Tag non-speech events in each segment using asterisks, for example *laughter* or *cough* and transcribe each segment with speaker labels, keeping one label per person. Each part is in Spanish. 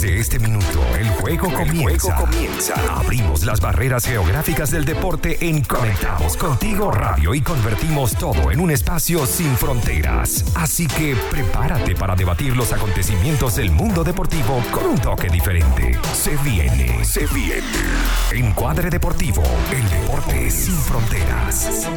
Speaker 1: Desde este minuto, el juego, comienza. comienza. Abrimos las barreras geográficas del deporte en Conectados Contigo Radio y convertimos todo en un espacio sin fronteras. Así que prepárate para debatir los acontecimientos del mundo deportivo con un toque diferente. Se viene, se viene. Encuadre Deportivo, el deporte sin fronteras.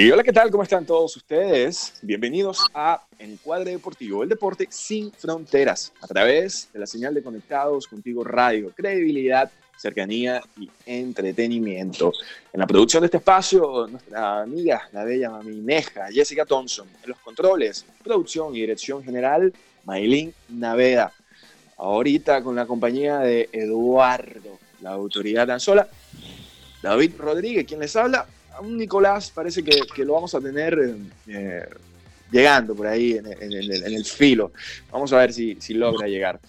Speaker 2: Y hola, ¿qué tal? ¿Cómo están todos ustedes? Bienvenidos a Encuadre Deportivo, el deporte sin fronteras, a través de la señal de Conectados Contigo Radio, credibilidad, cercanía y entretenimiento. En la producción de este espacio, nuestra amiga, la bella mamineja, Jessica Thompson. En los controles, producción y dirección general, Maylin Naveda. Ahorita con la compañía de Eduardo, la autoridad tan sola, David Rodríguez, quien les habla, un Nicolás parece que, lo vamos a tener eh, llegando por ahí en, el filo. Vamos a ver si, logra llegar.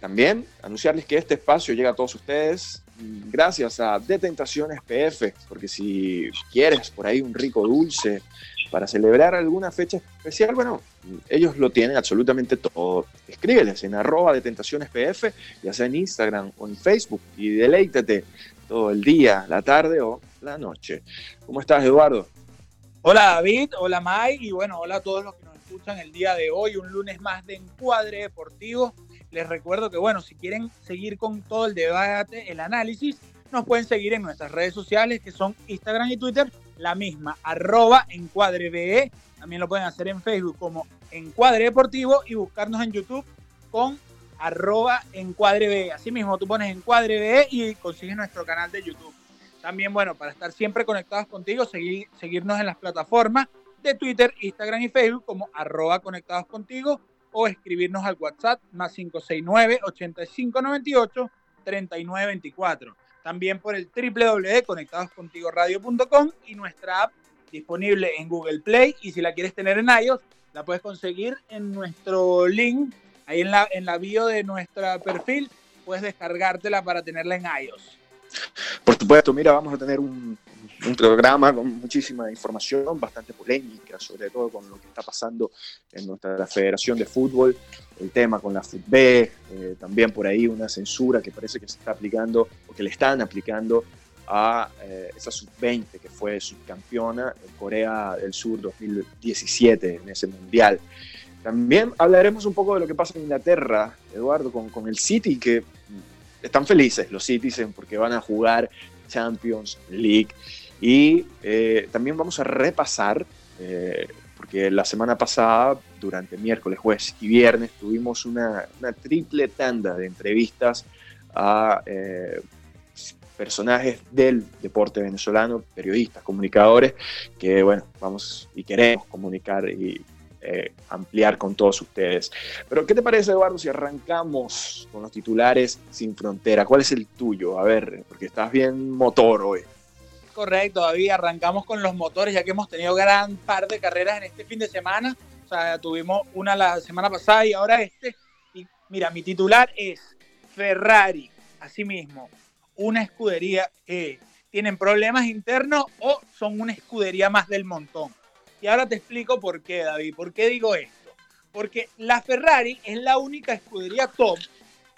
Speaker 2: También anunciarles que este espacio llega a todos ustedes gracias a Detentaciones PF, porque si quieres por ahí un rico dulce para celebrar alguna fecha especial, bueno, ellos lo tienen absolutamente todo. Escríbeles en arroba de PF, ya sea en Instagram o en Facebook, y deleítate todo el día, la tarde o la noche. ¿Cómo estás, Eduardo?
Speaker 3: Hola, David. Hola, May. Y bueno, hola a todos los que nos escuchan el día de hoy, un lunes más de Encuadre Deportivo. Les recuerdo que, bueno, si quieren seguir con todo el debate, el análisis, nos pueden seguir en nuestras redes sociales, que son Instagram y Twitter, la misma, arroba encuadrebe. También lo pueden hacer en Facebook como Encuadre Deportivo y buscarnos en YouTube con arroba encuadrebe. Así mismo, tú pones encuadrebe y consigues nuestro canal de YouTube. También, bueno, para estar siempre conectados contigo, seguir, seguirnos en las plataformas de Twitter, Instagram y Facebook como arroba conectados contigo o escribirnos al WhatsApp más 569-8598-3924. También por el www.conectadoscontigoradio.com y nuestra app disponible en Google Play y si la quieres tener en iOS, la puedes conseguir en nuestro link, ahí en la, en la bio de nuestro perfil, puedes descargártela para tenerla en iOS.
Speaker 2: Por supuesto, mira, vamos a tener un, programa con muchísima información, bastante polémica, sobre todo con lo que está pasando en nuestra Federación de Fútbol, el tema con la FUTB, eh, también por ahí una censura que parece que se está aplicando o que le están aplicando a eh, esa sub-20 que fue subcampeona en Corea del Sur 2017 en ese mundial. También hablaremos un poco de lo que pasa en Inglaterra, Eduardo, con, con el City, que están felices los Citizen porque van a jugar Champions League. Y eh, también vamos a repasar, eh, porque la semana pasada, durante miércoles, jueves y viernes, tuvimos una, triple tanda de entrevistas a eh, personajes del deporte venezolano, periodistas, comunicadores, que bueno, vamos y queremos comunicar y eh, ampliar con todos ustedes. Pero, ¿qué te parece, Eduardo, si arrancamos con los titulares sin frontera? ¿Cuál es el tuyo? A ver, porque estás bien motor hoy.
Speaker 3: Correcto, David, arrancamos con los motores, ya que hemos tenido gran par de carreras en este fin de semana. O sea, tuvimos una la semana pasada y ahora este. Y mira, mi titular es Ferrari, asimismo, una escudería que tienen problemas internos o son una escudería más del montón. Y ahora te explico por qué, David. ¿Por qué digo esto? Porque la Ferrari es la única escudería top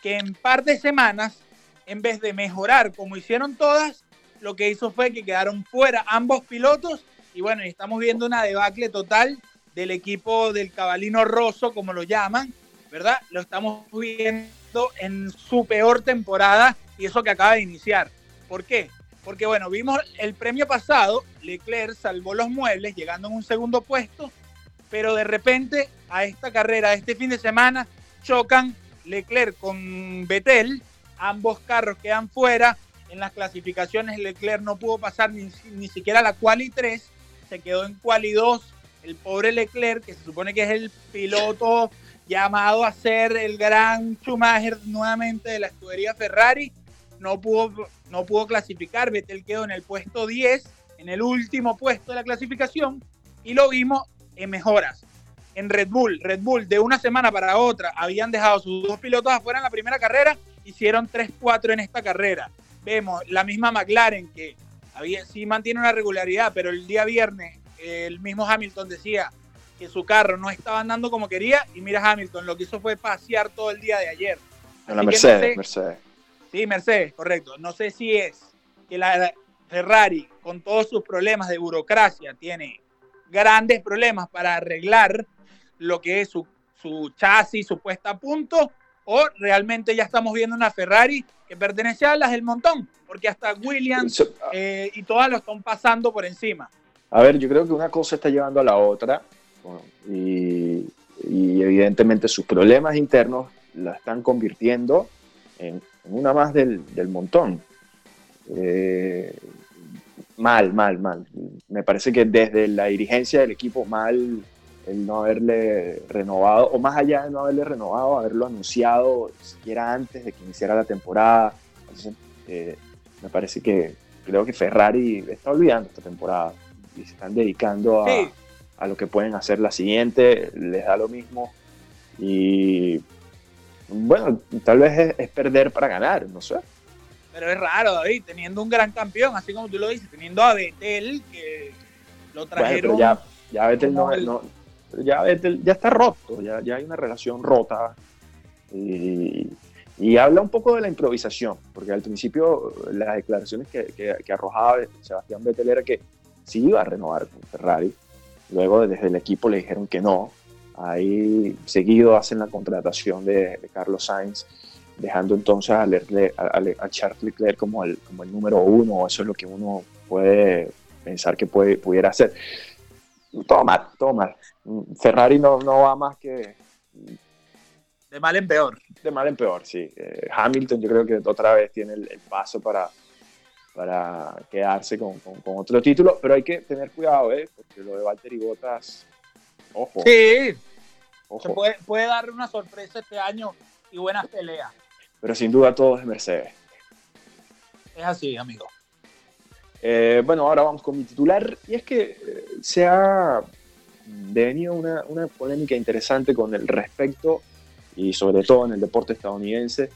Speaker 3: que en par de semanas, en vez de mejorar como hicieron todas, lo que hizo fue que quedaron fuera ambos pilotos. Y bueno, estamos viendo una debacle total del equipo del cabalino rosso, como lo llaman, ¿verdad? Lo estamos viendo en su peor temporada y eso que acaba de iniciar. ¿Por qué? Porque bueno, vimos el premio pasado, Leclerc salvó los muebles llegando en un segundo puesto, pero de repente a esta carrera, a este fin de semana, chocan Leclerc con Vettel, ambos carros quedan fuera, en las clasificaciones Leclerc no pudo pasar ni, ni siquiera la quali 3, se quedó en quali 2, el pobre Leclerc, que se supone que es el piloto llamado a ser el gran Schumacher nuevamente de la escudería Ferrari, no pudo, no pudo clasificar, Vettel quedó en el puesto 10, en el último puesto de la clasificación, y lo vimos en mejoras. En Red Bull, Red Bull de una semana para otra habían dejado sus dos pilotos afuera en la primera carrera, hicieron 3-4 en esta carrera. Vemos la misma McLaren que había, sí mantiene una regularidad, pero el día viernes el mismo Hamilton decía, que su carro no estaba andando como quería y mira Hamilton, lo que hizo fue pasear todo el día de ayer.
Speaker 2: En la Mercedes, Mercedes.
Speaker 3: Sí, Mercedes, correcto. No sé si es que la Ferrari, con todos sus problemas de burocracia, tiene grandes problemas para arreglar lo que es su, su chasis, su puesta a punto, o realmente ya estamos viendo una Ferrari que pertenece a las del montón, porque hasta Williams eh, y todas lo están pasando por encima.
Speaker 2: A ver, yo creo que una cosa está llevando a la otra y, evidentemente sus problemas internos la están convirtiendo en, una más del, montón. Eh, mal, mal, mal. Me parece que desde la dirigencia del equipo mal el no haberle renovado, o más allá de no haberle renovado, haberlo anunciado siquiera antes de que iniciara la temporada. Eh, me parece que creo que Ferrari está olvidando esta temporada y se están dedicando a, a lo que pueden hacer la siguiente, les da lo mismo. Y bueno, tal vez es, perder para ganar, no sé.
Speaker 3: Pero es raro, David, teniendo un gran campeón, así como tú lo dices, teniendo a Betel, que lo trajeron.
Speaker 2: ya, ya Betel no, ya Betel ya está roto, ya, ya hay una relación rota. Y, y, habla un poco de la improvisación, porque al principio las declaraciones que, que, que arrojaba Sebastián Vettel era que sí iba a renovar con Ferrari, Luego desde el equipo le dijeron que no. Ahí seguido hacen la contratación de, Carlos Sainz, dejando entonces a, a, Charles Leclerc como el, como el número uno. Eso es lo que uno puede pensar que puede, pudiera hacer. Todo mal, todo mal. Ferrari no, no va más que...
Speaker 3: De mal en peor.
Speaker 2: De mal en peor, sí. Eh, Hamilton yo creo que otra vez tiene el paso para, para quedarse con, otro título, pero hay que tener cuidado, ¿eh? porque lo de Valtteri Bottas, ojo.
Speaker 3: Sí, Se puede, puede dar una sorpresa este año y buenas peleas.
Speaker 2: Pero sin duda todo es Mercedes.
Speaker 3: Es así, amigo.
Speaker 2: Eh, bueno, ahora vamos con mi titular, y es que eh, se ha devenido una, una polémica interesante con el respecto, y sobre todo en el deporte estadounidense,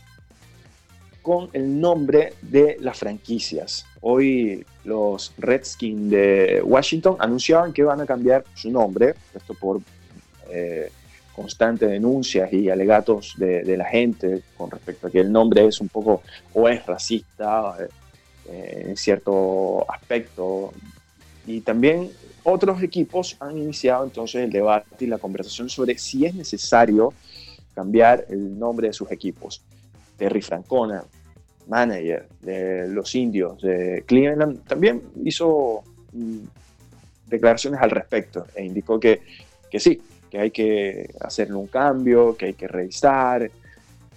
Speaker 2: con el nombre de las franquicias. Hoy los Redskins de Washington anunciaban que van a cambiar su nombre, esto por eh, constantes denuncias y alegatos de, la gente con respecto a que el nombre es un poco o es racista eh, en cierto aspecto. Y también otros equipos han iniciado entonces el debate y la conversación sobre si es necesario cambiar el nombre de sus equipos. Terry Francona, manager de los indios de Cleveland, también hizo mm, declaraciones al respecto e indicó que, que sí, que hay que hacerle un cambio, que hay que revisar.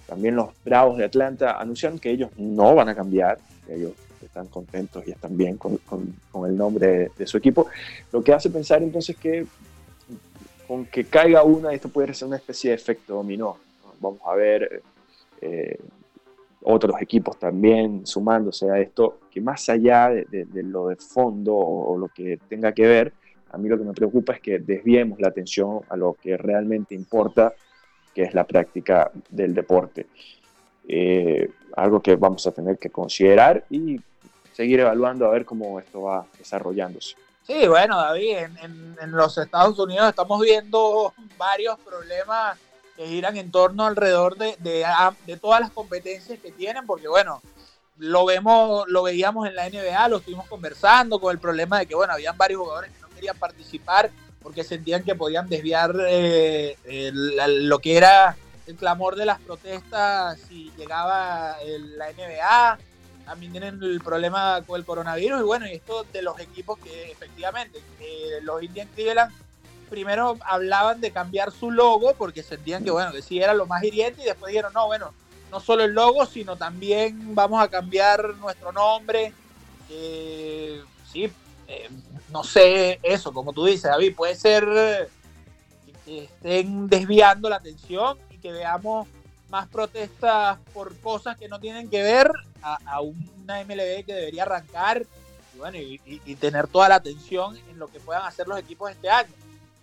Speaker 2: También los Bravos de Atlanta anunciaron que ellos no van a cambiar, que ellos están contentos y están bien con, con, el nombre de, su equipo. Lo que hace pensar entonces que con que caiga una, esto puede ser una especie de efecto dominó. Vamos a ver eh, otros equipos también sumándose a esto, que más allá de, lo de fondo o, lo que tenga que ver, a mí lo que me preocupa es que desviemos la atención a lo que realmente importa, que es la práctica del deporte. Eh, algo que vamos a tener que considerar y seguir evaluando a ver cómo esto va desarrollándose.
Speaker 3: Sí, bueno, David, en los Estados Unidos estamos viendo varios problemas que giran en torno alrededor de, de, todas las competencias que tienen, porque bueno, lo vemos, lo veíamos en la NBA, lo estuvimos conversando con el problema de que bueno, habían varios jugadores que no querían participar porque sentían que podían desviar eh, lo que era el clamor de las protestas si llegaba la NBA. También tienen el problema con el coronavirus y bueno, y esto de los equipos que efectivamente los Indian Cleveland primero hablaban de cambiar su logo porque sentían que, bueno, que sí era lo más hiriente y después dijeron, no, bueno, no solo el logo, sino también vamos a cambiar nuestro nombre. sí, eh, no sé, eso, como tú dices, David, puede ser que estén desviando la atención y que veamos más protestas por cosas que no tienen que ver a, una MLB que debería arrancar y, bueno, y tener toda la atención en lo que puedan hacer los equipos este año.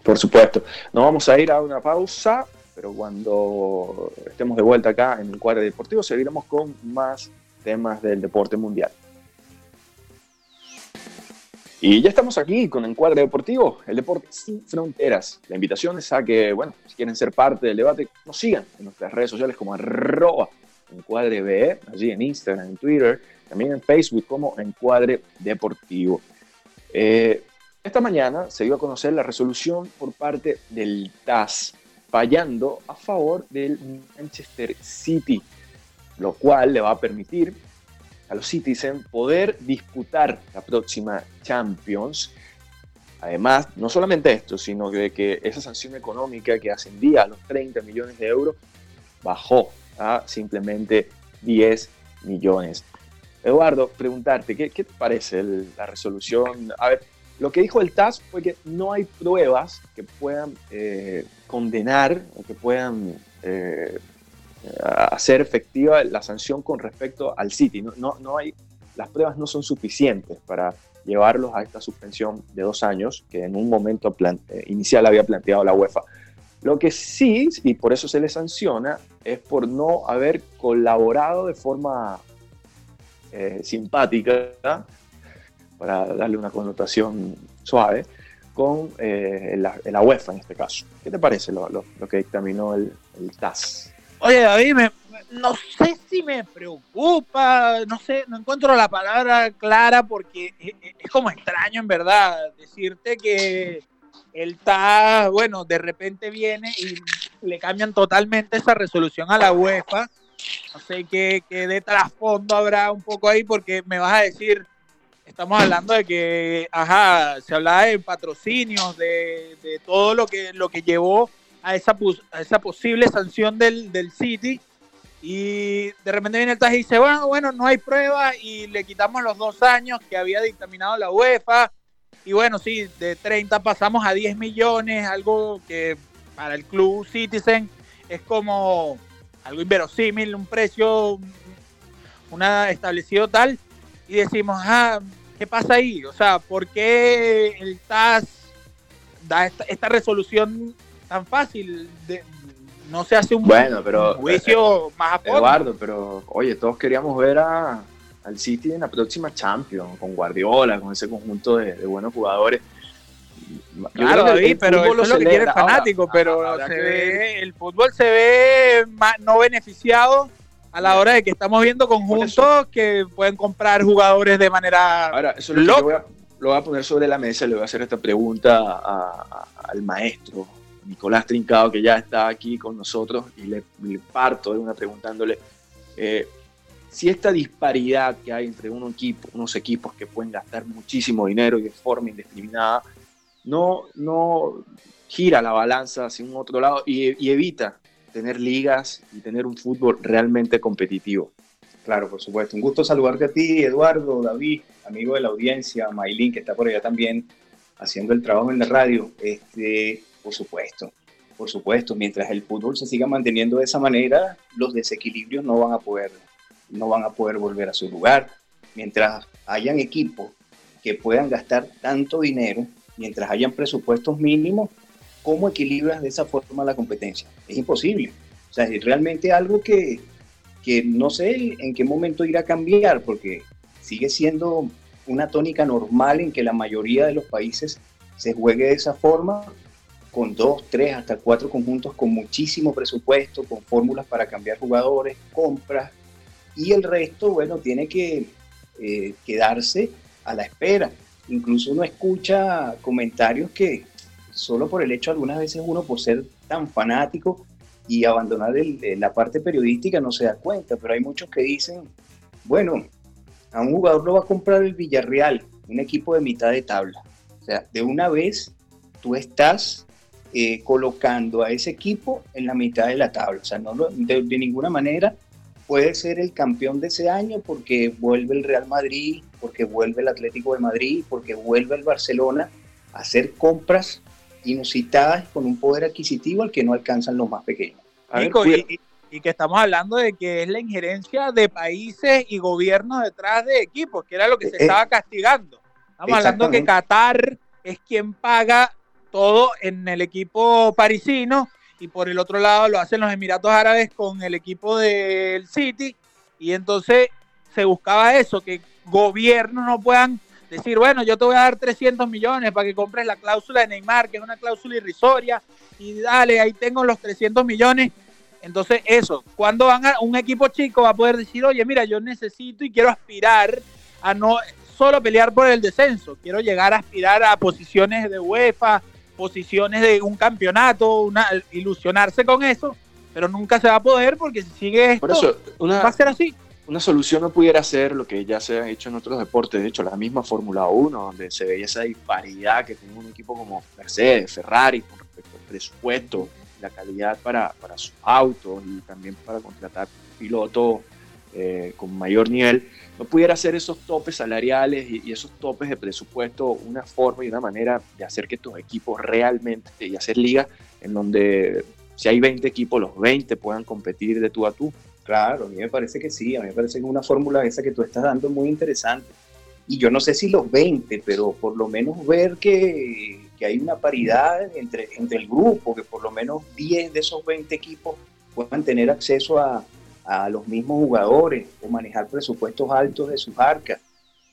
Speaker 2: Por supuesto. Nos vamos a ir a una pausa, pero cuando estemos de vuelta acá en el cuadro deportivo seguiremos con más temas del deporte mundial. Y ya estamos aquí con Encuadre Deportivo, el deporte sin fronteras. La invitación es a que, bueno, si quieren ser parte del debate, nos sigan en nuestras redes sociales como arroba encuadre allí en Instagram, en Twitter, también en Facebook como Encuadre Deportivo. Eh, esta mañana se dio a conocer la resolución por parte del TAS, fallando a favor del Manchester City, lo cual le va a permitir a los Citizens poder disputar la próxima Champions. Además, no solamente esto, sino de que esa sanción económica que ascendía a los 30 millones de euros bajó a simplemente 10 millones. Eduardo, preguntarte, ¿qué, te parece la resolución? A ver, lo que dijo el TAS fue que no hay pruebas que puedan eh, condenar o que puedan eh, hacer efectiva la sanción con respecto al City. No, no, hay, las pruebas no son suficientes para llevarlos a esta suspensión de dos años que en un momento eh, inicial había planteado la UEFA. Lo que sí, y por eso se le sanciona, es por no haber colaborado de forma simpática, para darle una connotación suave, con eh, la, UEFA en este caso. ¿Qué te parece lo, que dictaminó el, el TAS?
Speaker 3: Oye, David, no sé si me preocupa, no sé, no encuentro la palabra clara porque es, como extraño en verdad decirte que él está, bueno, de repente viene y le cambian totalmente esa resolución a la UEFA. No sé qué, qué de trasfondo habrá un poco ahí porque me vas a decir, estamos hablando de que, ajá, se hablaba de patrocinios, de, de todo lo que, lo que llevó a esa, a esa posible sanción del, del City. Y de repente viene el TAS y dice, bueno, bueno, no hay prueba y le quitamos los dos años que había dictaminado la UEFA. Y bueno, sí, de 30 pasamos a 10 millones, algo que para el club Citizen es como algo inverosímil, un precio una establecido tal. Y decimos, ah, ¿qué pasa ahí? O sea, ¿por qué el TAS da esta, esta resolución tan fácil. De, no se hace un,
Speaker 2: bueno, pero,
Speaker 3: juicio eh, más a
Speaker 2: fondo. Eduardo, pero oye, todos queríamos ver a, al City en la próxima Champions, con Guardiola, con ese conjunto de, buenos jugadores.
Speaker 3: claro, David, pero eso es lo que quiere el fanático, pero se ve, el fútbol se ve no beneficiado a la hora de que estamos viendo conjuntos que pueden comprar jugadores de manera
Speaker 2: Ahora, eso lo, voy a, lo voy a poner sobre la mesa, le voy a hacer esta pregunta al maestro Nicolás Trincado, que ya está aquí con nosotros, y le, parto de una preguntándole eh, si esta disparidad que hay entre un equipo, unos equipos que pueden gastar muchísimo dinero y de forma indiscriminada, no, no gira la balanza hacia un otro lado y, evita tener ligas y tener un fútbol realmente competitivo.
Speaker 4: Claro, por supuesto. Un gusto saludarte a ti, Eduardo, David, amigo de la audiencia, Maylin, que está por allá también haciendo el trabajo en la radio. Este, por supuesto, por supuesto, mientras el fútbol se siga manteniendo de esa manera, los desequilibrios no van a poder, no van a poder volver a su lugar. Mientras hayan equipos que puedan gastar tanto dinero, mientras hayan presupuestos mínimos, ¿cómo equilibras de esa forma la competencia? Es imposible. O sea, es realmente algo que, que no sé en qué momento irá a cambiar, porque sigue siendo una tónica normal en que la mayoría de los países se juegue de esa forma, con dos, tres, hasta cuatro conjuntos con muchísimo presupuesto, con fórmulas para cambiar jugadores, compras, y el resto, bueno, tiene que eh, quedarse a la espera. Incluso uno escucha comentarios que solo por el hecho algunas veces uno por ser tan fanático y abandonar la parte periodística no se da cuenta, pero hay muchos que dicen, bueno, a un jugador lo va a comprar el Villarreal, un equipo de mitad de tabla. O sea, de una vez tú estás eh, colocando a ese equipo en la mitad de la tabla. O sea, no de, ninguna manera puede ser el campeón de ese año porque vuelve el Real Madrid, porque vuelve el Atlético de Madrid, porque vuelve el Barcelona a hacer compras inusitadas con un poder adquisitivo al que no alcanzan los más pequeños.
Speaker 3: y, que estamos hablando de que es la injerencia de países y gobiernos detrás de equipos, que era lo que se eh, estaba castigando. Estamos hablando de que Qatar es quien paga todo en el equipo parisino y por el otro lado lo hacen los Emiratos Árabes con el equipo del City y entonces se buscaba eso, que gobiernos no puedan decir, bueno, yo te voy a dar 300 millones para que compres la cláusula de Neymar, que es una cláusula irrisoria, y dale, ahí tengo los 300 millones. Entonces, eso, cuando van a un equipo chico va a poder decir, oye, mira, yo necesito y quiero aspirar a no solo pelear por el descenso, quiero llegar a aspirar a posiciones de UEFA, posiciones de un campeonato, una, ilusionarse con eso, pero nunca se va a poder porque si sigue esto, va a ser así
Speaker 2: una solución no pudiera ser lo que ya se ha hecho en otros deportes, de hecho la misma Fórmula 1, donde se veía esa disparidad que tiene un equipo como Mercedes, Ferrari, con respecto al presupuesto, la calidad para, para sus autos y también para contratar pilotos eh, con mayor nivel, no pudiera ser esos topes salariales y, esos topes de presupuesto una forma y una manera de hacer que estos equipos realmente y hacer ligas en donde si hay 20 equipos, los 20 puedan competir de tú a tú.
Speaker 4: Claro, a mí me parece que sí, a mí me parece que una fórmula esa que tú estás dando muy interesante. Y yo no sé si los 20, pero por lo menos ver que, que hay una paridad entre, entre el grupo, que por lo menos 10 de esos 20 equipos puedan tener acceso a, a los mismos jugadores o manejar presupuestos altos de sus arcas.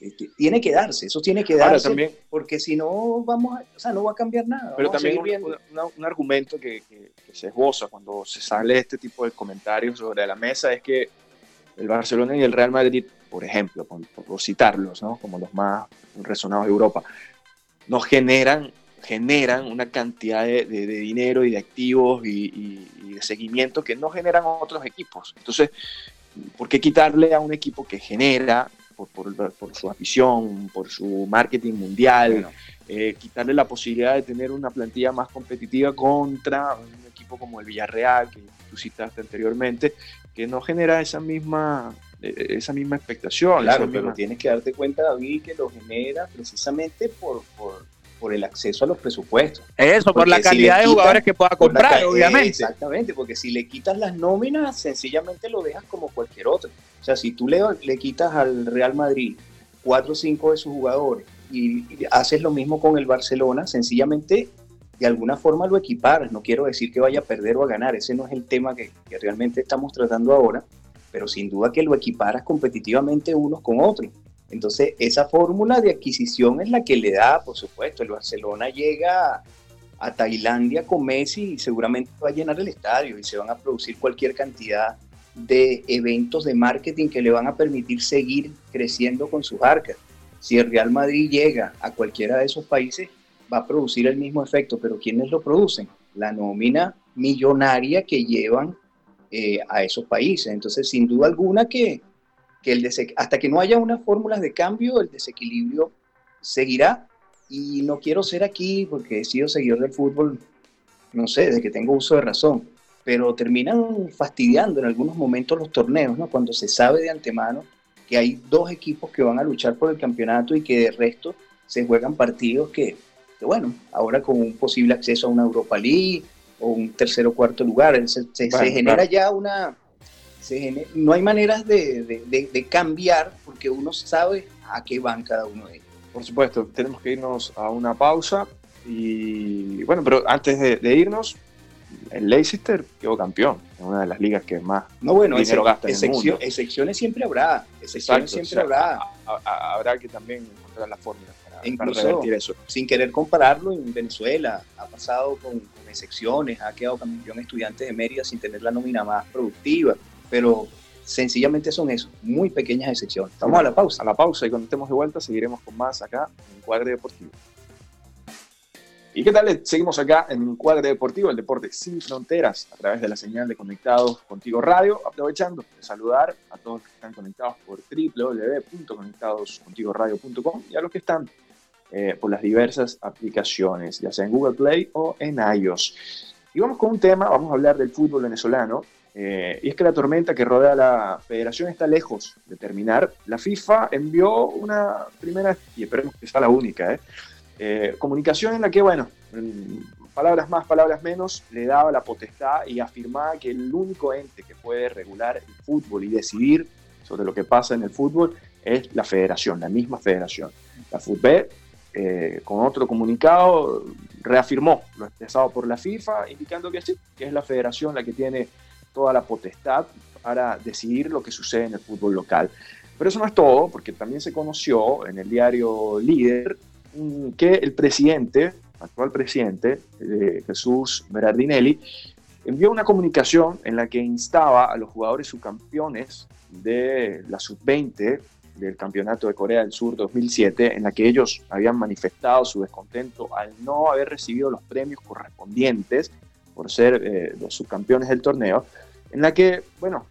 Speaker 4: Este, tiene que darse, eso tiene que darse, también, porque si no vamos, a, o sea, no va a cambiar nada.
Speaker 2: Pero también un, un, argumento que, que, se esboza cuando se sale este tipo de comentarios sobre la mesa es que el Barcelona y el Real Madrid, por ejemplo, por, por citarlos, ¿no? como los más resonados de Europa, nos generan generan una cantidad de, de, de dinero y de activos y, y, y, de seguimiento que no generan otros equipos. Entonces, ¿por qué quitarle a un equipo que genera por, por, por, su afición, por su marketing mundial, bueno. eh, quitarle la posibilidad de tener una plantilla más competitiva contra un equipo como el Villarreal, que tú citaste anteriormente, que no genera esa misma, eh, esa misma expectación.
Speaker 4: Claro,
Speaker 2: esa
Speaker 4: pero
Speaker 2: misma...
Speaker 4: tienes que darte cuenta, David, que lo genera precisamente por, por, por el acceso a los presupuestos.
Speaker 3: Eso, por la calidad si de quitas, jugadores que pueda comprar, obviamente.
Speaker 4: Exactamente, porque si le quitas las nóminas, sencillamente lo dejas como cualquier otro. O sea, si tú le, quitas al Real Madrid cuatro o cinco de sus jugadores y, y haces lo mismo con el Barcelona, sencillamente de alguna forma lo equiparas. No quiero decir que vaya a perder o a ganar, ese no es el tema que, que realmente estamos tratando ahora, pero sin duda que lo equiparas competitivamente unos con otros. Entonces, esa fórmula de adquisición es la que le da, por supuesto, el Barcelona llega a Tailandia con Messi y seguramente va a llenar el estadio y se van a producir cualquier cantidad de eventos de marketing que le van a permitir seguir creciendo con sus arcas. Si el Real Madrid llega a cualquiera de esos países, va a producir el mismo efecto, pero ¿quiénes lo producen? La nómina millonaria que llevan eh, a esos países. Entonces, sin duda alguna que, que el hasta que no haya unas fórmulas de cambio, el desequilibrio seguirá. Y no quiero ser aquí, porque he sido seguidor del fútbol, no sé, desde que tengo uso de razón, pero terminan fastidiando en algunos momentos los torneos, ¿no? Cuando se sabe de antemano que hay dos equipos que van a luchar por el campeonato y que de resto se juegan partidos que, que bueno, ahora con un posible acceso a una Europa League o un tercer o cuarto lugar, se, se, bueno, se genera claro. ya una, Genera, no hay maneras de, de, de, de, cambiar porque uno sabe a qué van cada uno de ellos.
Speaker 2: Por supuesto, tenemos que irnos a una pausa y bueno, pero antes de, irnos, el Leicester quedó campeón en una de las ligas que más
Speaker 4: no, bueno, dinero gasta en el mundo. Excepciones siempre habrá, excepciones
Speaker 2: Exacto,
Speaker 4: siempre
Speaker 2: o sea,
Speaker 4: habrá.
Speaker 2: A, a, habrá que también encontrar las fórmulas para,
Speaker 4: Incluso,
Speaker 2: para revertir eso.
Speaker 4: Sin querer compararlo, en Venezuela ha pasado con, con excepciones, ha quedado campeón estudiantes de Mérida sin tener la nómina más productiva pero sencillamente son eso, muy pequeñas excepciones. Vamos a la pausa.
Speaker 2: A la pausa y cuando estemos de vuelta seguiremos con más acá en Cuadre Deportivo. ¿Y qué tal? Seguimos acá en Cuadre Deportivo, el deporte sin fronteras, a través de la señal de Conectados Contigo Radio, aprovechando de saludar a todos los que están conectados por www.conectadoscontigoradio.com y a los que están eh, por las diversas aplicaciones, ya sea en Google Play o en iOS. Y vamos con un tema, vamos a hablar del fútbol venezolano, eh, y es que la tormenta que rodea la federación está lejos de terminar. La FIFA envió una primera, y esperemos que sea la única, ¿eh? Eh, comunicación en la que, bueno, palabras más, palabras menos, le daba la potestad y afirmaba que el único ente que puede regular el fútbol y decidir sobre lo que pasa en el fútbol es la federación, la misma federación. La FUTB, con otro comunicado, reafirmó lo expresado por la FIFA, indicando que sí, que es la federación la que tiene toda la potestad para decidir lo que sucede en el fútbol local. Pero eso no es todo, porque también se conoció en el diario Líder mm, que el presidente, actual presidente, eh, Jesús Berardinelli, envió una comunicación en la que instaba a los jugadores subcampeones de la sub-20 del Campeonato de Corea del Sur 2007, en la que ellos habían manifestado su descontento al no haber recibido los premios correspondientes por ser eh, los subcampeones del torneo, en la que, bueno,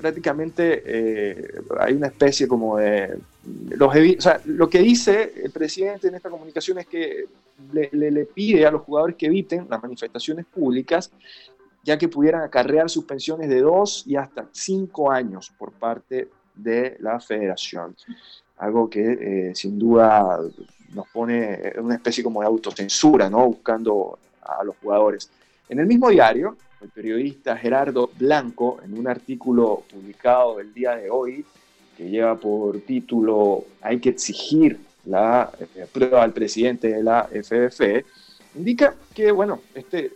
Speaker 2: prácticamente eh, hay una especie como de... Los lo que dice el presidente en esta comunicación es que le, le, pide a los jugadores que eviten las manifestaciones públicas, ya que pudieran acarrear suspensiones de dos y hasta cinco años por parte de la federación. Algo que eh, sin duda nos pone en una especie como de autocensura, ¿no? buscando a los jugadores. En el mismo diario, el periodista Gerardo Blanco, en un artículo publicado el día de hoy, que lleva por título Hay que exigir la eh, prueba al presidente de la FFE, indica que, bueno, este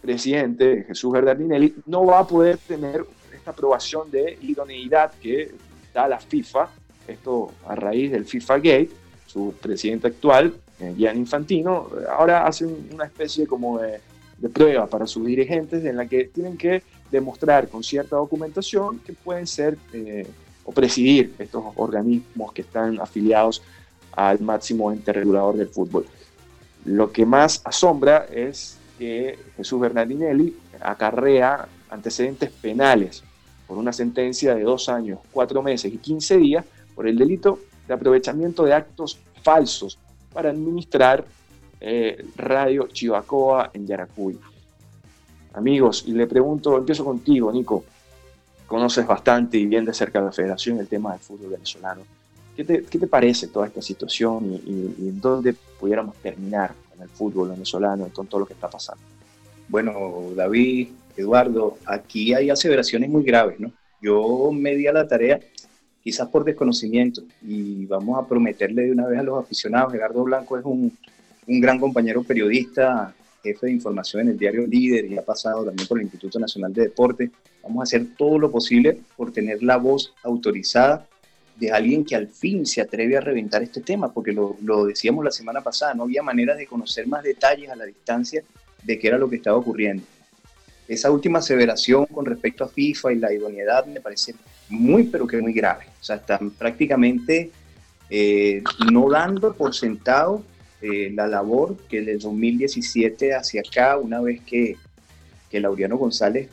Speaker 2: presidente, Jesús Bernardinelli, no va a poder tener esta aprobación de idoneidad que da la FIFA, esto a raíz del FIFA Gate, su presidente actual, eh, Gian Infantino, ahora hace una especie como de de prueba para sus dirigentes en la que tienen que demostrar con cierta documentación que pueden ser eh, o presidir estos organismos que están afiliados al máximo ente regulador del fútbol. Lo que más asombra es que Jesús Bernardinelli acarrea antecedentes penales por una sentencia de dos años, cuatro meses y quince días por el delito de aprovechamiento de actos falsos para administrar eh, Radio Chivacoa en Yaracuy. Amigos, y le pregunto, empiezo contigo, Nico. Conoces bastante y bien de cerca la federación el tema del fútbol venezolano. ¿Qué te, parece toda esta situación y, en dónde pudiéramos terminar con el fútbol venezolano y con todo lo que está pasando?
Speaker 4: Bueno, David, Eduardo, aquí hay aseveraciones muy graves, ¿no? Yo me di a la tarea, quizás por desconocimiento, y vamos a prometerle de una vez a los aficionados, Gerardo Blanco es un un gran compañero periodista, jefe de información en el diario Líder y ha pasado también por el Instituto Nacional de Deporte. Vamos a hacer todo lo posible por tener la voz autorizada de alguien que al fin se atreve a reventar este tema, porque lo, decíamos la semana pasada, no había manera de conocer más detalles a la distancia de qué era lo que estaba ocurriendo. Esa última aseveración con respecto a FIFA y la idoneidad me parece muy, pero que muy grave. O sea, están prácticamente eh, no dando por sentado eh, la labor que desde 2017 hacia acá, una vez que, que Laureano González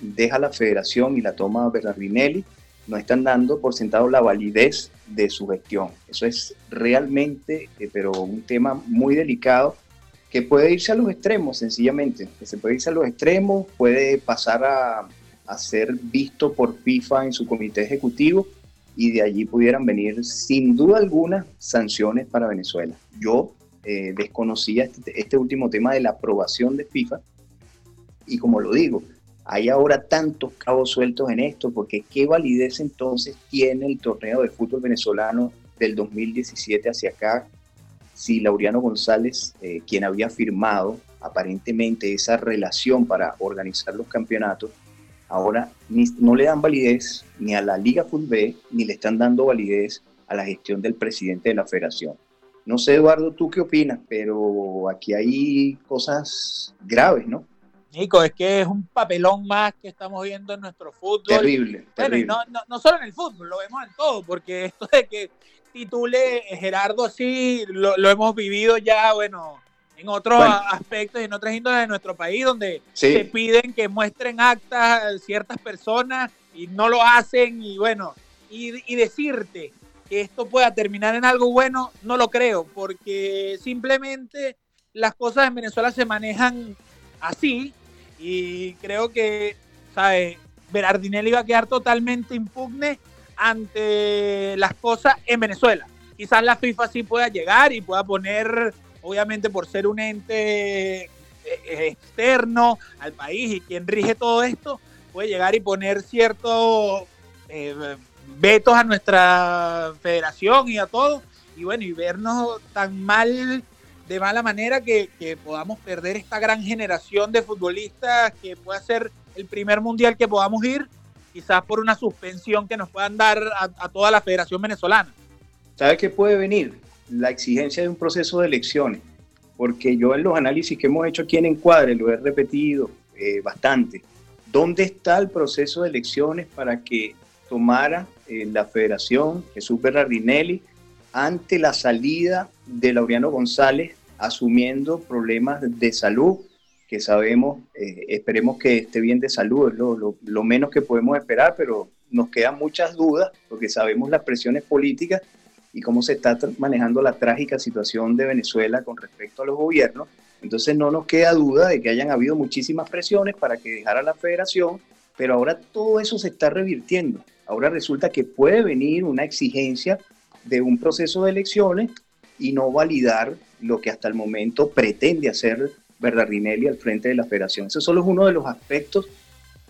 Speaker 4: deja la federación y la toma Bernardinelli, no están dando por sentado la validez de su gestión. Eso es realmente, eh, pero un tema muy delicado que puede irse a los extremos, sencillamente. Que se puede irse a los extremos, puede pasar a, a ser visto por FIFA en su comité ejecutivo y de allí pudieran venir sin duda alguna sanciones para Venezuela. Yo eh, desconocía este, este, último tema de la aprobación de FIFA. Y como lo digo, hay ahora tantos cabos sueltos en esto, porque ¿qué validez entonces tiene el torneo de fútbol venezolano del 2017 hacia acá si Laureano González, eh, quien había firmado aparentemente esa relación para organizar los campeonatos, ahora no le dan validez ni a la Liga Fútbol ni le están dando validez a la gestión del presidente de la federación. No sé, Eduardo, tú qué opinas, pero aquí hay cosas graves, ¿no?
Speaker 3: Nico, es que es un papelón más que estamos viendo en nuestro fútbol.
Speaker 4: Terrible. terrible.
Speaker 3: no, no, no, solo en el fútbol, lo vemos en todo, porque esto de que titule Gerardo así, lo, lo hemos vivido ya, bueno, en otros aspectos y en otras índoles de nuestro país, donde se piden que muestren actas ciertas personas y no lo hacen, y bueno, y, y decirte que esto pueda terminar en algo bueno, no lo creo, porque simplemente las cosas en Venezuela se manejan así y creo que, ¿sabes? Berardinelli va a quedar totalmente impugne ante las cosas en Venezuela. Quizás la FIFA sí pueda llegar y pueda poner, obviamente por ser un ente eh, externo al país y quien rige todo esto, puede llegar y poner cierto eh, vetos a nuestra federación y a todo, y bueno, y vernos tan mal, de mala manera que, podamos perder esta gran generación de futbolistas que pueda ser el primer mundial que podamos ir quizás por una suspensión que nos puedan dar a, toda la Federación Venezolana.
Speaker 4: ¿Sabe qué puede venir? La exigencia de un proceso de elecciones, porque yo en los análisis que hemos hecho aquí en Encuadre lo he repetido eh, bastante. ¿Dónde está el proceso de elecciones para que tomara eh, la Federación Jesús Berardinelli ante la salida de Laureano González asumiendo problemas de salud que sabemos, eh, esperemos que esté bien de salud, es lo, menos que podemos esperar, pero nos quedan muchas dudas porque sabemos las presiones políticas y cómo se está manejando la trágica situación de Venezuela con respecto a los gobiernos. Entonces no nos queda duda de que hayan habido muchísimas presiones para que dejara la federación, pero ahora todo eso se está revirtiendo. Ahora resulta que puede venir una exigencia de un proceso de elecciones y no validar lo que hasta el momento pretende hacer Bernardinelli al frente de la federación. Eso solo es uno de los aspectos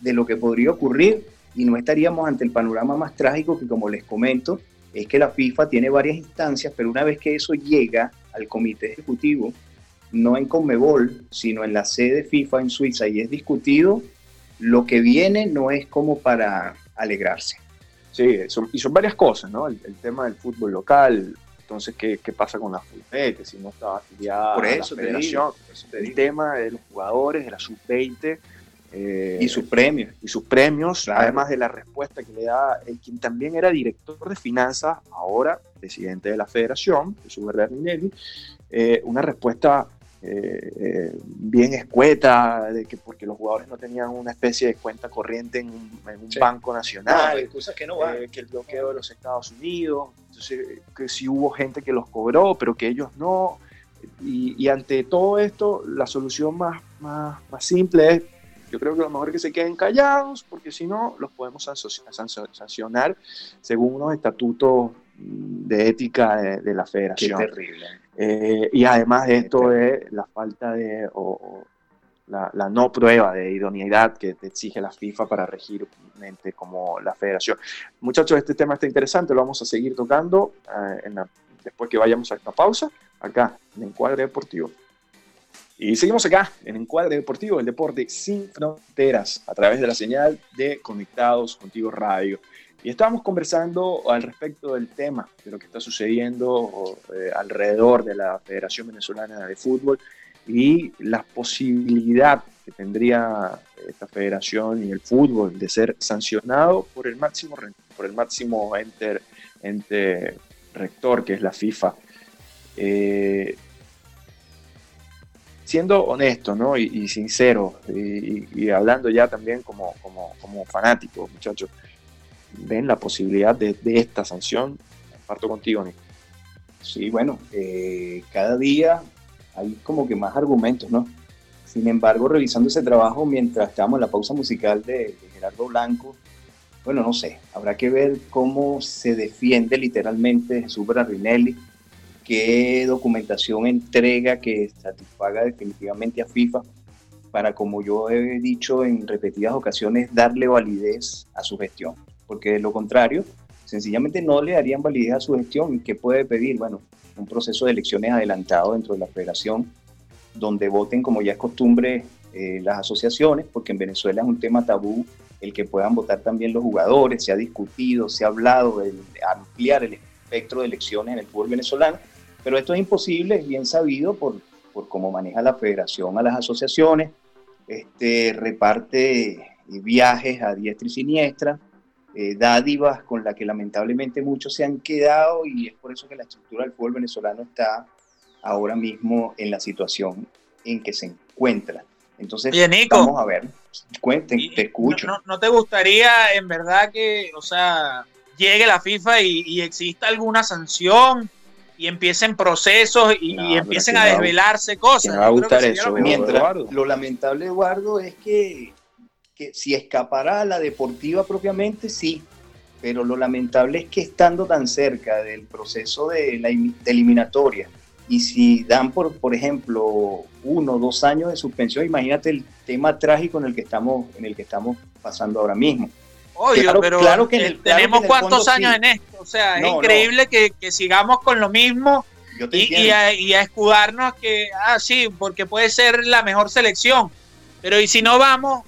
Speaker 4: de lo que podría ocurrir y no estaríamos ante el panorama más trágico que, como les comento, es que la FIFA tiene varias instancias, pero una vez que eso llega al comité ejecutivo, no en Conmebol, sino en la sede FIFA en Suiza y es discutido, lo que viene no es como para alegrarse.
Speaker 2: Sí, y son varias cosas, ¿no? El, tema del fútbol local, entonces, ¿qué, qué pasa con la FULPET? Si no estaba afiliada
Speaker 4: Por eso a la federación.
Speaker 2: el tema de los jugadores, de la sub-20.
Speaker 4: Eh, y sus premios.
Speaker 2: Y sus premios, además de la respuesta que le da el quien también era director de finanzas, ahora presidente de la federación, Jesús Verde Minelli, eh, una respuesta eh, eh, bien escueta, de que porque los jugadores no tenían una especie de cuenta corriente en un, banco nacional,
Speaker 4: que, no
Speaker 2: eh, que el bloqueo de los Estados Unidos, entonces, que si hubo gente que los cobró, pero que ellos no. Y, ante todo esto, la solución más, más, más, simple es, yo creo que lo mejor es que se queden callados, porque si no, los podemos sancionar según unos estatutos de ética de, la federación.
Speaker 4: Qué terrible.
Speaker 2: Eh, y además de esto es la falta de, o, la, no prueba de idoneidad que te exige la FIFA para regir mente como la federación. Muchachos, este tema está interesante, lo vamos a seguir tocando eh, después que vayamos a esta pausa, acá en Encuadre Deportivo. Y seguimos acá en Encuadre Deportivo, el deporte sin fronteras, a través de la señal de Conectados Contigo Radio. Y estábamos conversando al respecto del tema, de lo que está sucediendo eh, alrededor de la Federación Venezolana de Fútbol y la posibilidad que tendría esta federación y el fútbol de ser sancionado por el máximo, por el máximo ente, ente rector que es la FIFA. Eh, siendo honesto ¿no? y, sincero y, hablando ya también como, como, como fanático, muchachos, ven la posibilidad de, esta sanción? Parto contigo, Nico.
Speaker 4: Sí, bueno, eh, cada día hay como que más argumentos, ¿no? Sin embargo, revisando ese trabajo mientras estábamos en la pausa musical de, Gerardo Blanco, bueno, no sé, habrá que ver cómo se defiende literalmente Jesús Berardinelli, qué documentación entrega que satisfaga definitivamente a FIFA para, como yo he dicho en repetidas ocasiones, darle validez a su gestión porque de lo contrario, sencillamente no le darían validez a su gestión. ¿Qué puede pedir? Bueno, un proceso de elecciones adelantado dentro de la federación, donde voten, como ya es costumbre, eh, las asociaciones, porque en Venezuela es un tema tabú el que puedan votar también los jugadores, se ha discutido, se ha hablado de ampliar el espectro de elecciones en el fútbol venezolano, pero esto es imposible, es bien sabido por, por cómo maneja la federación a las asociaciones, este, reparte viajes a diestra y siniestra, eh, dádivas con las que lamentablemente muchos se han quedado y es por eso que la estructura del fútbol venezolano está ahora mismo en la situación en que se encuentra. Entonces, vamos a ver, cuenten, te escucho.
Speaker 3: No, te gustaría en verdad que, o sea, llegue la FIFA y, exista alguna sanción y empiecen procesos y, empiecen a desvelarse cosas?
Speaker 4: Me va a gustar eso. Mientras, lo lamentable, Eduardo, es que que si escapará a la deportiva propiamente, sí, pero lo lamentable es que estando tan cerca del proceso de la eliminatoria, y si dan, por, por ejemplo, uno o dos años de suspensión, imagínate el tema trágico en el que estamos, en el que estamos pasando ahora mismo.
Speaker 3: Pero claro que tenemos cuántos años en esto, o sea, es increíble que, que, sigamos con lo mismo y, y, a, y, a, escudarnos que, ah, sí, porque puede ser la mejor selección, pero y si no vamos,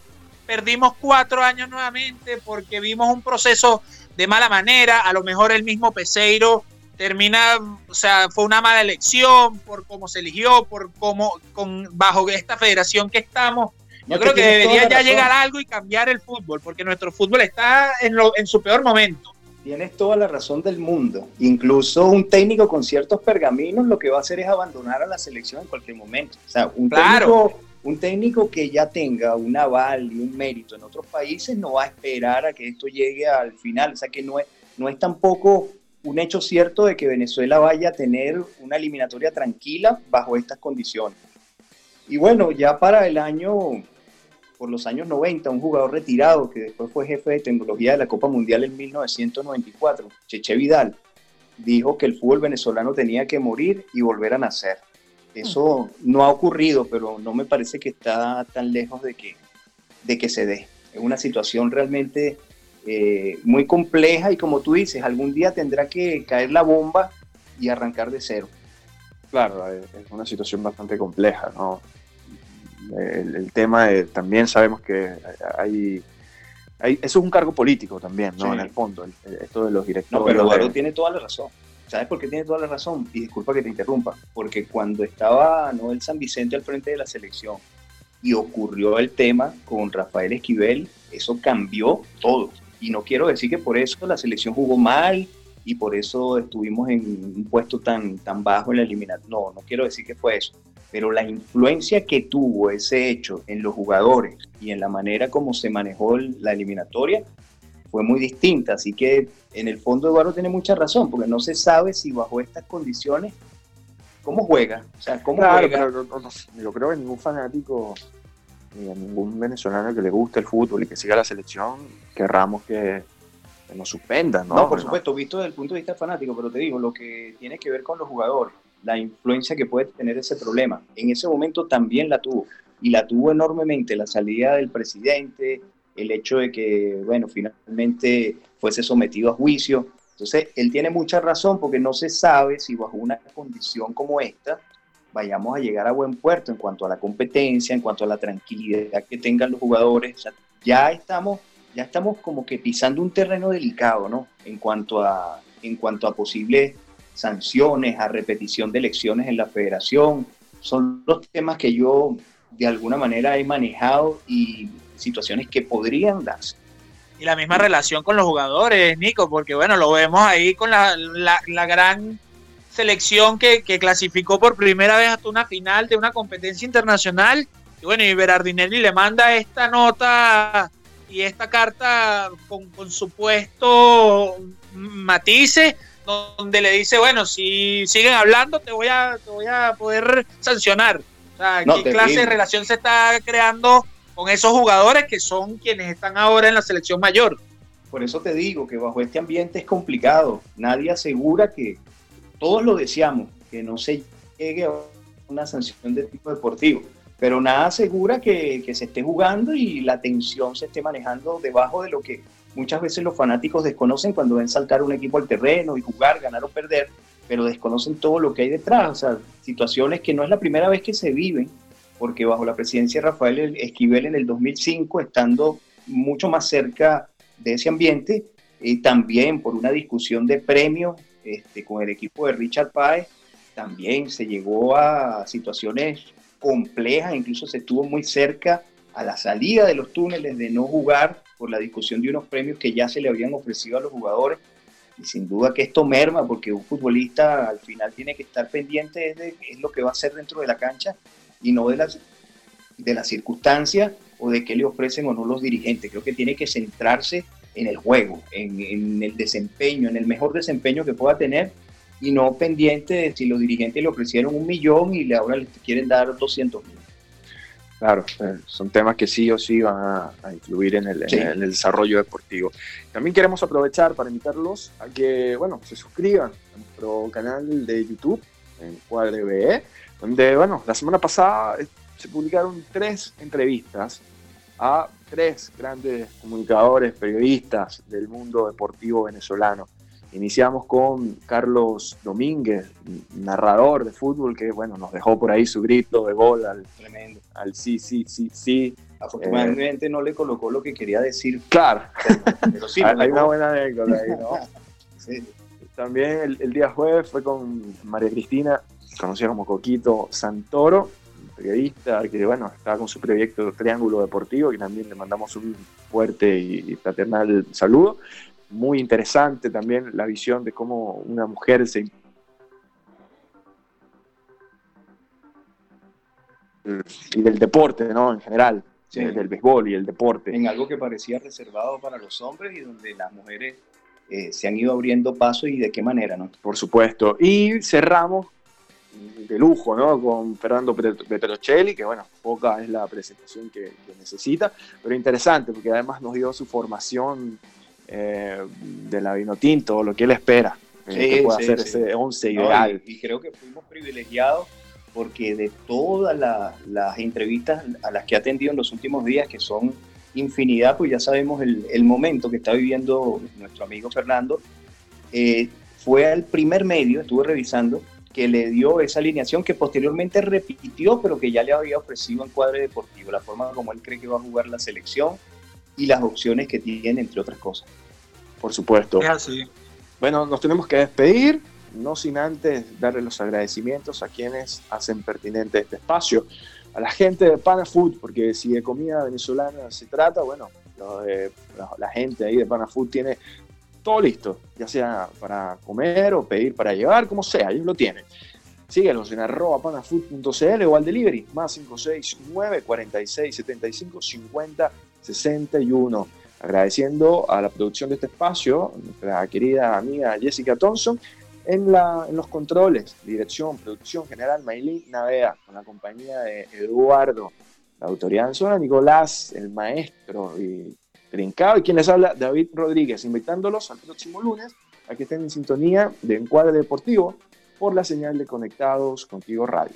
Speaker 3: perdimos cuatro años nuevamente porque vimos un proceso de mala manera, a lo mejor el mismo Peseiro termina, o sea, fue una mala elección por cómo se eligió, por cómo, con, bajo esta federación que estamos. Yo creo que debería ya llegar algo y cambiar el fútbol, porque nuestro fútbol está en, lo, en su peor momento.
Speaker 4: Tienes toda la razón del mundo. Incluso un técnico con ciertos pergaminos lo que va a hacer es abandonar a la selección en cualquier momento. O sea, un técnico un técnico que ya tenga un aval y un mérito en otros países no va a esperar a que esto llegue al final. O sea que no es, no es tampoco un hecho cierto de que Venezuela vaya a tener una eliminatoria tranquila bajo estas condiciones. Y bueno, ya para el año, por los años 90, un jugador retirado que después fue jefe de tecnología de la Copa Mundial en 1994, Cheche Vidal, dijo que el fútbol venezolano tenía que morir y volver a nacer. Eso no ha ocurrido, pero no me parece que está tan lejos de que, de que se dé. Es una situación realmente eh, muy compleja y como tú dices, algún día tendrá que caer la bomba y arrancar de cero.
Speaker 2: Claro, es una situación bastante compleja, ¿no? El, tema también sabemos que hay, hay, eso es un cargo político también, ¿no? En el fondo, esto de los directores.
Speaker 4: No, pero Eduardo tiene toda la razón. ¿Sabes por qué tiene toda la razón? Y disculpa que te interrumpa, porque cuando estaba Noel San Vicente al frente de la selección y ocurrió el tema con Rafael Esquivel, eso cambió todo. Y no quiero decir que por eso la selección jugó mal y por eso estuvimos en un puesto tan, tan bajo en la eliminación. No, no quiero decir que fue eso. Pero la influencia que tuvo ese hecho en los jugadores y en la manera como se manejó la eliminatoria fue muy distinta. Así que en el fondo Eduardo tiene mucha razón, porque no se sabe si bajo estas condiciones, ¿cómo juega? O sea, ¿cómo juega?
Speaker 2: yo creo que ningún fanático, ni a ningún venezolano que le guste el fútbol y que siga la selección, querramos que, nos suspendan, ¿no?
Speaker 4: No, por supuesto, visto desde el punto de vista fanático, pero te digo, lo que tiene que ver con los jugadores, la influencia que puede tener ese problema. En ese momento también la tuvo, y la tuvo enormemente la salida del presidente, el hecho de que, bueno, finalmente fuese sometido a juicio. Entonces, él tiene mucha razón porque no se sabe si bajo una condición como esta vayamos a llegar a buen puerto en cuanto a la competencia, en cuanto a la tranquilidad que tengan los jugadores. ya estamos, ya estamos como que pisando un terreno delicado, ¿no? En cuanto a, en cuanto a posibles sanciones, a repetición de elecciones en la federación. Son los temas que yo de alguna manera he manejado y situaciones que podrían darse.
Speaker 3: Y la misma relación con los jugadores, Nico, porque bueno, lo vemos ahí con la, gran selección que, clasificó por primera vez hasta una final de una competencia internacional. Y bueno, y Berardinelli le manda esta nota y esta carta con, con supuesto matices donde le dice, bueno, si siguen hablando te voy a, te voy a poder sancionar. O sea, ¿qué clase de relación se está creando con esos jugadores que son quienes están ahora en la selección mayor.
Speaker 4: Por eso te digo que bajo este ambiente es complicado. Nadie asegura que, todos lo deseamos, que no se llegue a una sanción de tipo deportivo, pero nada asegura que, que se esté jugando y la tensión se esté manejando debajo de lo que muchas veces los fanáticos desconocen cuando ven saltar un equipo al terreno y jugar, ganar o perder, pero desconocen todo lo que hay detrás, o sea, situaciones que no es la primera vez que se viven porque bajo la presidencia de Rafael Esquivel en el 2005, estando mucho más cerca de ese ambiente, y también por una discusión de premios este, con el equipo de Richard Páez, también se llegó a situaciones complejas, incluso se estuvo muy cerca a la salida de los túneles de no jugar por la discusión de unos premios que ya se le habían ofrecido a los jugadores. Y sin duda que esto merma, porque un futbolista al final tiene que estar pendiente de es lo que va a hacer dentro de la cancha y no de las, de las circunstancias o de qué le ofrecen o no los dirigentes. Creo que tiene que centrarse en el juego, en, el desempeño, en el mejor desempeño que pueda tener y no pendiente de si los dirigentes le ofrecieron un millón y ahora le quieren dar 200 mil.
Speaker 2: Claro, eh, son temas que sí o sí van a, influir en el, en el, desarrollo deportivo. También queremos aprovechar para invitarlos a que, bueno, se suscriban a nuestro canal de YouTube en Cuadre BE donde, bueno, la semana pasada eh, se publicaron tres entrevistas a tres grandes comunicadores, periodistas del mundo deportivo venezolano. Iniciamos con Carlos Domínguez, narrador de fútbol, que bueno, nos dejó por ahí su grito de gol al, al sí, sí, sí, sí,
Speaker 4: Afortunadamente no le colocó lo que quería decir.
Speaker 2: Claro, pero sí, *laughs* hay una buena anécdota ahí, ¿no? *laughs* sí. También el, día jueves fue con María Cristina, conocida como Coquito Santoro, periodista que bueno, estaba con su proyecto Triángulo Deportivo, que también le mandamos un fuerte y, fraternal saludo. Muy interesante también la visión de cómo una mujer se y del deporte, ¿no? En general, del béisbol y el deporte.
Speaker 4: En algo que parecía reservado para los hombres y donde las mujeres eh, se han ido abriendo paso y de qué manera, ¿no?
Speaker 2: Por supuesto. Y cerramos de lujo, ¿no? Con Fernando Petrocelli, que bueno, poca es la presentación que, necesita, pero interesante porque además nos dio su formación eh, de la vino tinto, lo que él espera, eh, que pueda hacer ese once ideal.
Speaker 4: y, creo que fuimos privilegiados porque de todas las entrevistas a las que ha atendido en los últimos días, que son infinidad, pues ya sabemos el, el momento que está viviendo nuestro amigo Fernando, eh, fue al primer medio, estuve revisando, que le dio esa alineación que posteriormente repitió, pero que ya le había ofrecido en cuadre deportivo, la forma como él cree que va a jugar la selección y las opciones que tiene, entre otras cosas.
Speaker 2: Por supuesto. Bueno, nos tenemos que despedir, no sin antes darle los agradecimientos a quienes hacen pertinente este espacio a la gente de Panafood, porque si de comida venezolana se trata, bueno, la, gente ahí de Panafood tiene todo listo, ya sea para comer o pedir para llevar, como sea, ellos lo tienen. Síguenos en arroba panafood.cl o al delivery, más 569 46 75 50 61. Agradeciendo a la producción de este espacio, nuestra querida amiga Jessica Thompson, en, en los controles, dirección, producción general, Maylin Navea, con la compañía de Eduardo, la autoridad zona, Nicolás, el maestro y trincado, y quien les habla, David Rodríguez, invitándolos al próximo lunes a que estén en sintonía de Encuadre Deportivo por la señal de Conectados Contigo Radio.